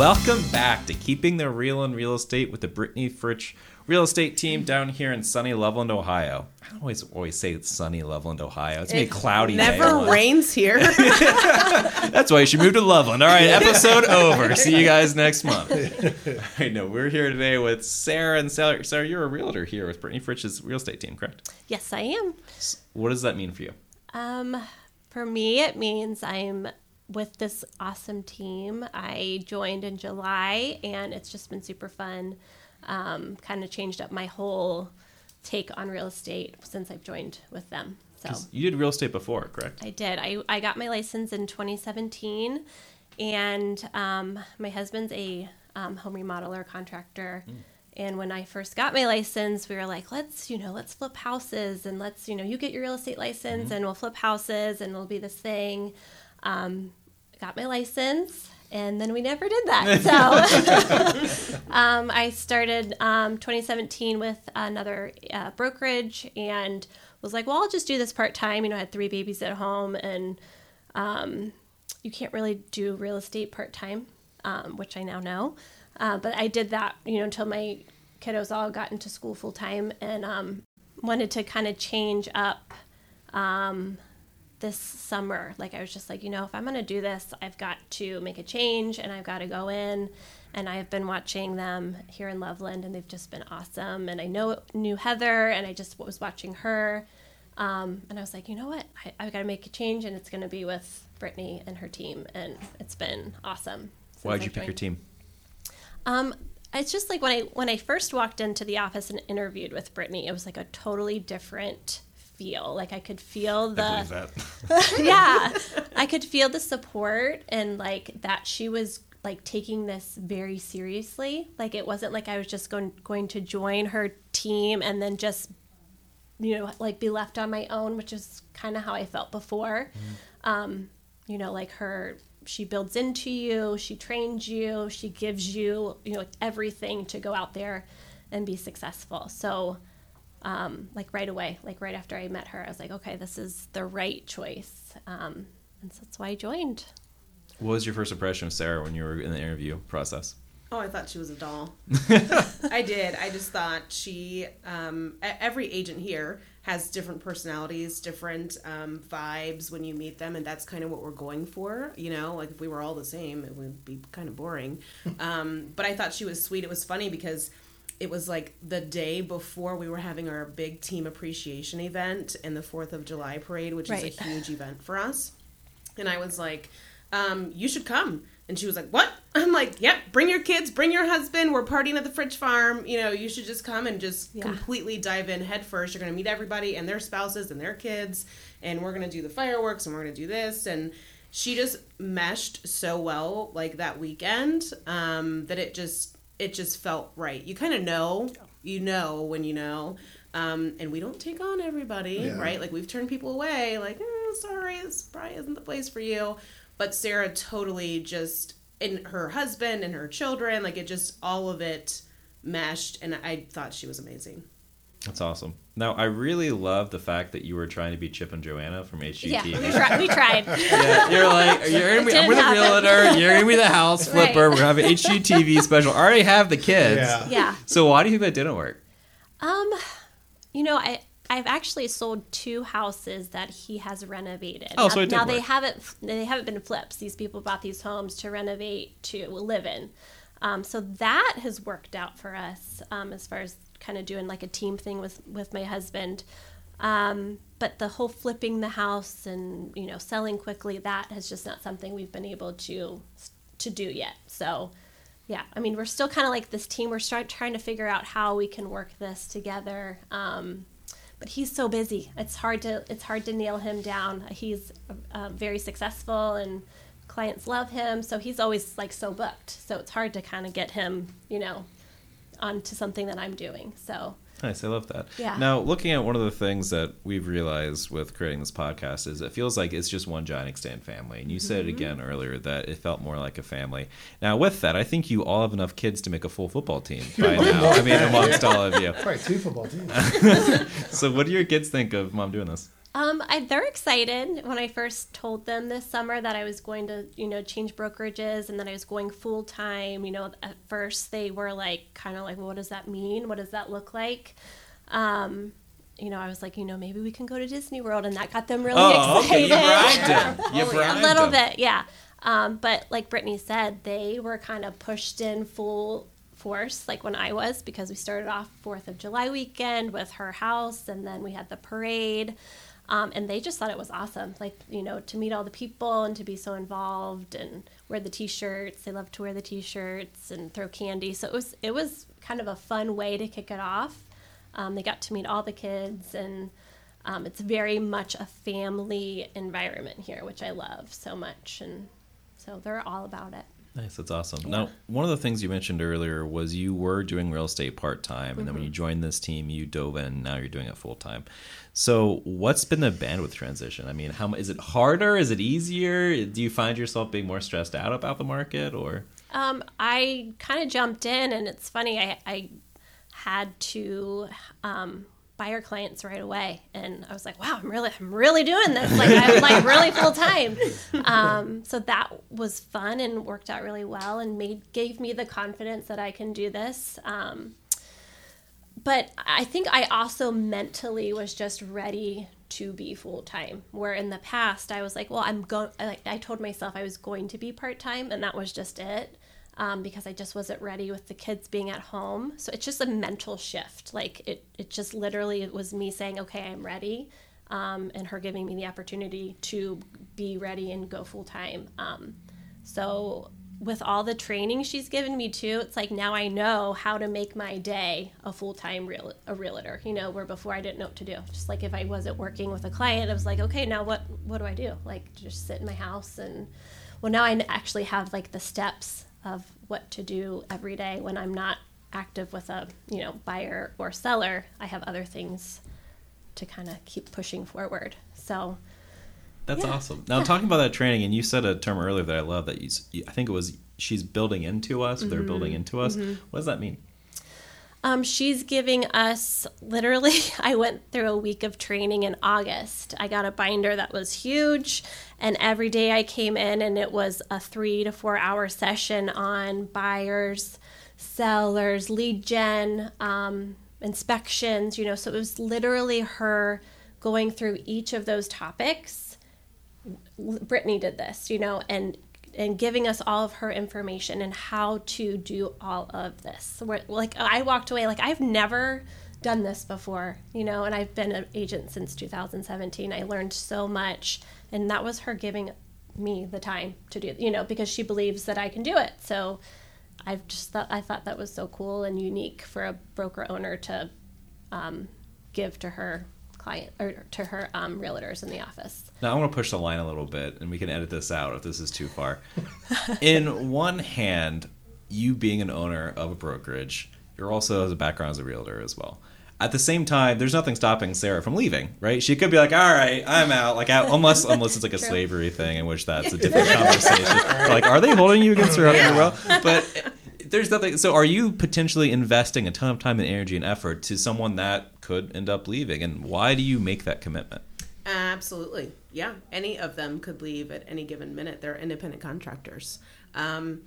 Welcome back to Keeping the Real in Real Estate with the Brittany Fritch real estate team down here in sunny Loveland, Ohio. I always always say it's sunny Loveland, Ohio. It's gonna be a cloudy day. Never rains here. That's why you should move to Loveland. All right, episode over. See you guys next month. I know we're here today with Sarah and Sarah. Sarah, you're a realtor here with Brittany Fritch's real estate team, correct? Yes, I am. What does that mean for you? Um, for me, it means I'm with this awesome team. I joined in July, and it's just been super fun. Um, kind of changed up my whole take on real estate since I've joined with them. So You did real estate before, correct? I did. I, I got my license in 2017, and um, my husband's a um, home remodeler contractor. And when I first got my license, we were like, let's, you know, let's flip houses and let's, you know, you get your real estate license and we'll flip houses and it'll be this thing. Um, got my license and then we never did that. So um, I started um, 2017 with another uh, brokerage and was like, well, I'll just do this part time. You know, I had three babies at home and um, you can't really do real estate part time, um, which I now know. Uh, but I did that, you know, until my kiddos all got into school full time and um, wanted to kind of change up um, this summer. Like I was just like, you know, if I'm going to do this, I've got to make a change and I've got to go in. And I've been watching them here in Loveland, and they've just been awesome. And I know knew Heather, and I just was watching her, um, and I was like, you know what, I, I've got to make a change, and it's going to be with Brittany and her team, and it's been awesome. Why'd you pick your team? Um, it's just like when I when I first walked into the office and interviewed with Brittany, it was like a totally different feel. Like I could feel the that. yeah, I could feel the support and like that she was like taking this very seriously. Like it wasn't like I was just going going to join her team and then just you know like be left on my own, which is kind of how I felt before. Um, you know, like her she builds into you, she trains you, she gives you, you know, everything to go out there and be successful. So um, like right away, like right after I met her, I was like, okay, this is the right choice. Um, and so that's why I joined. What was your first impression of Sarah when you were in the interview process? Oh, I thought she was a doll. I did. I just thought she. Um, e- every agent here has different personalities, different um, vibes when you meet them, and that's kind of what we're going for. You know, like if we were all the same, it would be kind of boring. um, but I thought she was sweet. It was funny because it was like the day before we were having our big team appreciation event and the Fourth of July parade, which Right. is a huge event for us. And I was like, um, you should come. And she was like, what? I'm like, yep, bring your kids, bring your husband. We're partying at the Fritch Farm. You know, you should just come and just Yeah. completely dive in head first. You're going to meet everybody and their spouses and their kids. And we're going to do the fireworks and we're going to do this. And she just meshed so well like that weekend um, that it just it just felt right. You kind of know, you know when you know. Um, and we don't take on everybody, Yeah. right? Like we've turned people away, like, eh, sorry, this probably isn't the place for you. But Sarah totally just, and her husband and her children, like it just, all of it meshed. And I thought she was amazing. That's awesome. Now, I really love the fact that you were trying to be Chip and Joanna from HGTV. Yeah, we, try, we tried. Yeah, you're like, you're gonna be, I'm with a realtor. You're gonna be the house Right. flipper. We're gonna have an HGTV special. I already have the kids. Yeah. Yeah. So why do you think that didn't work? Um, you know, I I've actually sold two houses that he has renovated. Oh, now, so it did now they haven't they haven't been flips. These people bought these homes to renovate to live in. Um, so that has worked out for us um, as far as kind of doing like a team thing with with my husband. Um, but the whole flipping the house and you know selling quickly that has just not something we've been able to to do yet. So yeah, I mean we're still kind of like this team. We're start trying to figure out how we can work this together. Um, but he's so busy. It's hard to it's hard to nail him down. He's uh, very successful and clients love him, so he's always like so booked. So it's hard to kind of get him, you know, onto something that I'm doing. So Nice, I love that. Yeah. Now, looking at one of the things that we've realized with creating this podcast is it feels like it's just one giant extended family. And you said Mm-hmm. it again earlier that it felt more like a family. Now, with that, I think you all have enough kids to make a full football team by now. I mean, amongst all of you. Probably two football teams. So, what do your kids think of mom doing this? Um, I, they're excited. When I first told them this summer that I was going to, you know, change brokerages and that I was going full time, you know, at first they were like, kind of like, well, what does that mean? What does that look like? Um, you know, I was like, you know, maybe we can go to Disney World, and that got them really Oh, okay. excited. You bribed them. You a little bit, yeah. Um, but like Brittany said, they were kind of pushed in full force, like when I was, because we started off Fourth of July weekend with her house, and then we had the parade. Um, and they just thought it was awesome, like you know, to meet all the people and to be so involved and wear the T-shirts. They love to wear the T-shirts and throw candy. So it was it was kind of a fun way to kick it off. Um, they got to meet all the kids, and um, it's very much a family environment here, which I love so much. And so they're all about it. Nice, that's awesome. Now, one of the things you mentioned earlier was you were doing real estate part time, and then when you joined this team, you dove in. Now you're doing it full time. So, what's been the bandwidth transition? I mean, how is it harder? Is it easier? Do you find yourself being more stressed out about the market, or Um, I kind of jumped in, and it's funny. I, I had to um, buyer clients right away, and I was like, "Wow, I'm really, I'm really doing this. Like, I'm like really full time." Um, so that was fun and worked out really well, and made gave me the confidence that I can do this. Um, but I think I also mentally was just ready to be full time. Where in the past I was like, well, I'm going. Like I told myself I was going to be part time, and that was just it. Um, because I just wasn't ready with the kids being at home. So it's just a mental shift. Like it, it just literally it was me saying, okay, I'm ready, um, and her giving me the opportunity to be ready and go full time. Um, so with all the training she's given me too, it's like now I know how to make my day a full time real a realtor. You know, where before I didn't know what to do. Just like if I wasn't working with a client, I was like, okay, now what what do I do? Like just sit in my house and well now I actually have like the steps of what to do every day when I'm not active with a you know buyer or seller. I have other things to kind of keep pushing forward. So that's Yeah. awesome. Now, talking about that training, and you said a term earlier that I love that you, you- I think it was she's building into us. Or they're building mm-hmm. into us. Mm-hmm. What does that mean? Um, she's giving us literally. I went through a week of training in August. I got a binder that was huge, and every day I came in, and it was a three to four hour session on buyers, sellers, lead gen, um, inspections. You know, so it was literally her going through each of those topics Brittany did this, you know, and and giving us all of her information and how to do all of this. Where, like I walked away like I've never done this before, you know, and I've been an agent since 2017. I learned so much, and that was her giving me the time to do, you know, because she believes that I can do it. So I've just thought I thought that was so cool and unique for a broker owner to um, give to her client or to her um, realtors in the office. Now I want to push the line a little bit, and we can edit this out if this is too far. In one hand, you being an owner of a brokerage, you're also has a background as a realtor as well. At the same time, there's nothing stopping Sarah from leaving, right? She could be like, "All right, I'm out," like out, unless unless it's like a True. slavery thing, in which that's a different conversation. like, are they holding you against her your will? But there's nothing. So, are you potentially investing a ton of time and energy and effort to someone that could end up leaving, and why do you make that commitment? Absolutely. Yeah. Any of them could leave at any given minute. They're independent contractors. Um,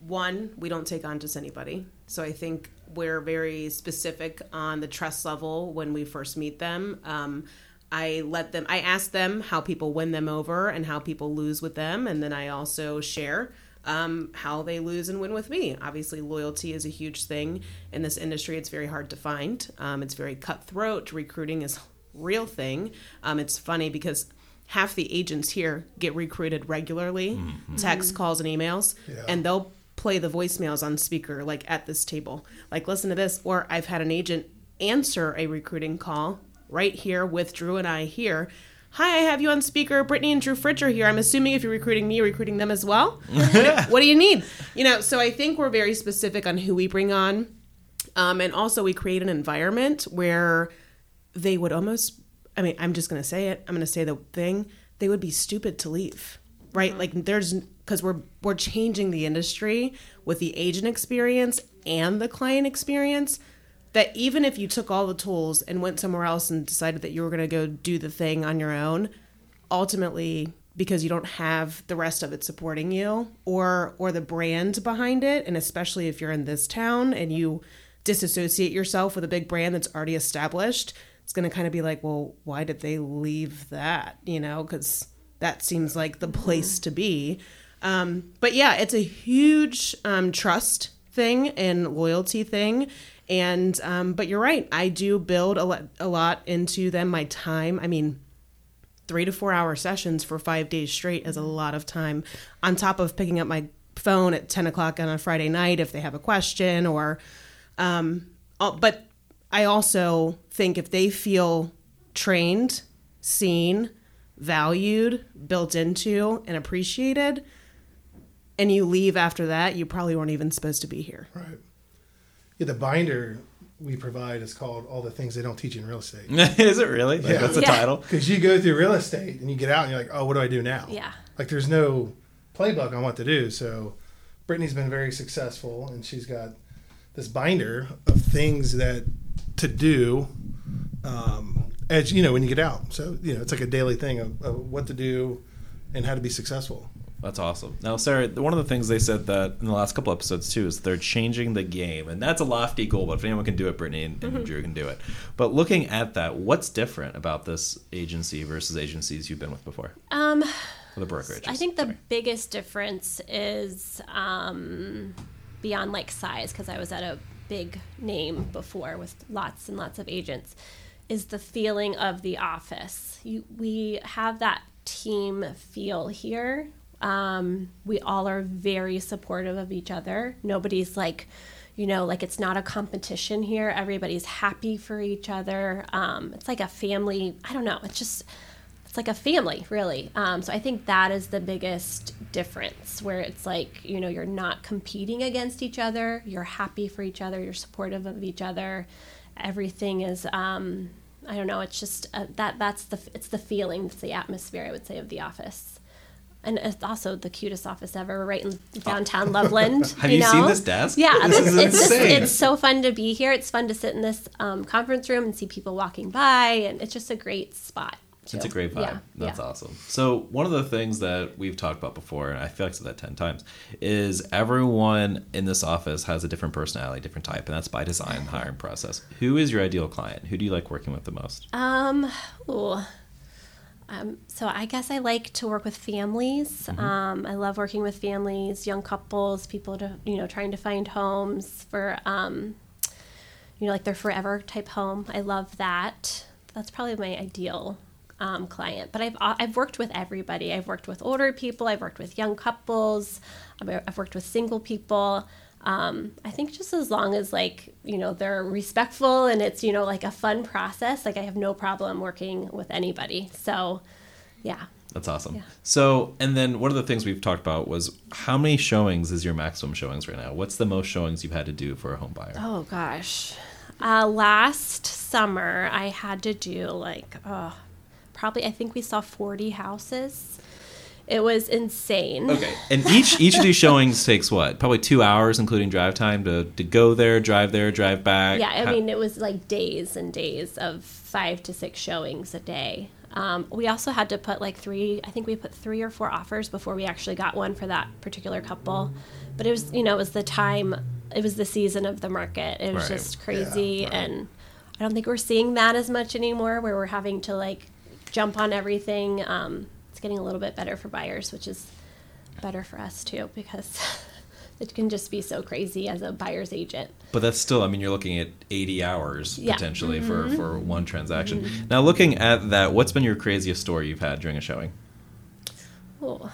one, we don't take on just anybody. So I think we're very specific on the trust level when we first meet them. Um, I let them, I ask them how people win them over and how people lose with them. And then I also share um, how they lose and win with me. Obviously, loyalty is a huge thing in this industry. It's very hard to find. Um, it's very cutthroat. Recruiting is a real thing. Um, it's funny because half the agents here get recruited regularly, text, calls, and emails, Yeah. and they'll play the voicemails on speaker like at this table. Like, listen to this. Or I've had an agent answer a recruiting call right here with Drew and I here. Hi, I have you on speaker. Brittany and Drew Fritch are here. I'm assuming if you're recruiting me, you're recruiting them as well. what do you need? You know, so I think we're very specific on who we bring on. Um, and also, we create an environment where they would almost, I mean, I'm just going to say it. I'm going to say the thing. They would be stupid to leave, right? Like, there's, because we're, we're changing the industry with the agent experience and the client experience. That even if you took all the tools and went somewhere else and decided that you were going to go do the thing on your own, ultimately because you don't have the rest of it supporting you or or the brand behind it and especially if you're in this town and you disassociate yourself with a big brand that's already established it's going to kind of be like well why did they leave that you know? Cuz that seems like the place to be. Um, but yeah it's a huge um, trust thing and loyalty thing and um, but you're right i do build a lot, a lot into them my time. I mean three to four hour sessions for five days straight is a lot of time. On top of picking up my phone at 10 o'clock on a friday night if they have a question or um, but i also think if they feel trained seen valued built into and appreciated and you leave after that you probably weren't even supposed to be here. Right. Yeah, the binder we provide is called "All the Things They Don't Teach You in Real Estate." Is it really? Like, Yeah. That's the Yeah. title. Because you go through real estate and you get out and you're like, "Oh, what do I do now?" Yeah. Like there's no playbook on what to do. So Brittany's been very successful, and she's got this binder of things that to do um, as you know when you get out. So you know it's like a daily thing of, of what to do and how to be successful. That's awesome. Now, Sarah, one of the things they said that in the last couple episodes too is they're changing the game, and that's a lofty goal. But if anyone can do it, Brittany and, and Drew can do it. But looking at that, what's different about this agency versus agencies you've been with before, Um, or the brokerage? I think the biggest difference is um, beyond like size, because I was at a big name before with lots and lots of agents, is the feeling of the office. You, we have that team feel here. Um, we all are very supportive of each other. Nobody's like, you know, like it's not a competition here. Everybody's happy for each other. Um, it's like a family. I don't know. It's just it's like a family really um, so i think that is the biggest difference where it's like you know you're not competing against each other you're happy for each other you're supportive of each other everything is um, i don't know it's just uh, that that's the it's the feeling it's the atmosphere i would say of the office and it's also the cutest office ever. Right in downtown Loveland. Have you seen know? this desk? Yeah, This it's, it's just, it's so fun to be here. It's fun to sit in this um, conference room and see people walking by, and it's just a great spot. It's a great vibe. Yeah, That's yeah. awesome. So one of the things that we've talked about before, and I feel like I said that ten times, is everyone in this office has a different personality, different type, and that's by design. The hiring process. Who is your ideal client? Who do you like working with the most? Um, ooh. Um, so I guess I like to work with families. Um, I love working with families, young couples, people to you know trying to find homes for um, you know like their forever type home. I love that. That's probably my ideal um, client. But I've I've worked with everybody. I've worked with older people. I've worked with young couples. I've I've worked with single people. Um, I think just as long as like you know they're respectful and it's you know like a fun process, like I have no problem working with anybody. So, yeah. That's awesome. Yeah. So, and then one of the things we've talked about was how many showings is your maximum showings right now? What's the most showings you've had to do for a home buyer? Oh gosh. Uh, last summer, I had to do like, oh, probably, I think we saw 40 houses. It was insane. Okay, and each each of these showings takes what? Probably two hours, including drive time, to, to go there, drive there, drive back. Yeah, I Ha- mean, it was like days and days of five to six showings a day. Um, we also had to put like three, I think we put three or four offers before we actually got one for that particular couple. But it was, you know, it was the time, it was the season of the market. It was Right. just crazy. And I don't think we're seeing that as much anymore where we're having to like jump on everything. Um, it's getting a little bit better for buyers, which is better for us too because it can just be so crazy as a buyer's agent. But that's still, I mean, you're looking at 80 hours Yeah. Mm-hmm. potentially for, for one transaction. Now, looking at that, what's been your craziest story you've had during a showing? Oh.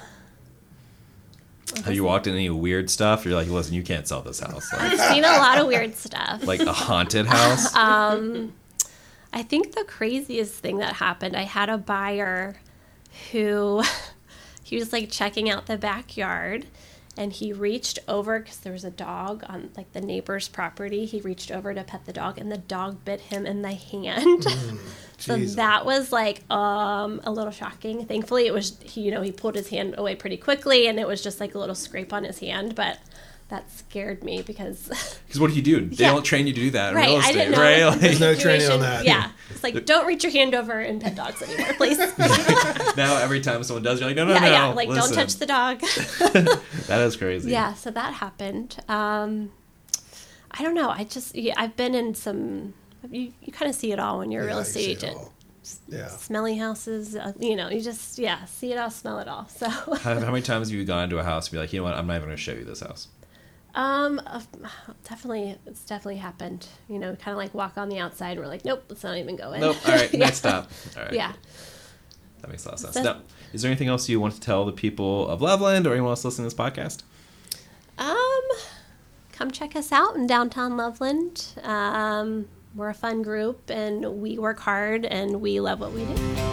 Have you walked in any weird stuff? You're like, listen, you can't sell this house. Like, I've seen a lot of weird stuff. like a haunted house? um, I think the craziest thing that happened, I had a buyer who he was like checking out the backyard and he reached over because there was a dog on like the neighbor's property. He reached over to pet the dog and the dog bit him in the hand. so that was like um, a little shocking. Thankfully, it was he, you know, he pulled his hand away pretty quickly and it was just like a little scrape on his hand, but that scared me because Because what do you do? They Yeah. don't train you to do that in right, real I didn't know right? Like, There's no training on that. Yeah, it's like don't reach your hand over and pet dogs anymore, please. now every time someone does, you're like, no, no, yeah, no. yeah, like listen. don't touch the dog. That is crazy. yeah, so that happened. Um, I don't know. I just yeah, I've been in some. You, you kind of see it all when you're a Yeah, real estate agent. Yeah. Smelly houses, uh, you know, you just yeah, see it all, smell it all. So, How, how many times have you gone to a house and be like, you know what, I'm not even going to show you this house? Um, uh, definitely, it's definitely happened. You know, kind of like walk on the outside. And we're like, nope, let's not even go in. Nope. All right, Yeah. next stop. All right. Yeah. That makes a lot of sense. So- now, is there anything else you want to tell the people of Loveland or anyone else listening to this podcast? Um, come check us out in downtown Loveland. Um, we're a fun group and we work hard and we love what we do.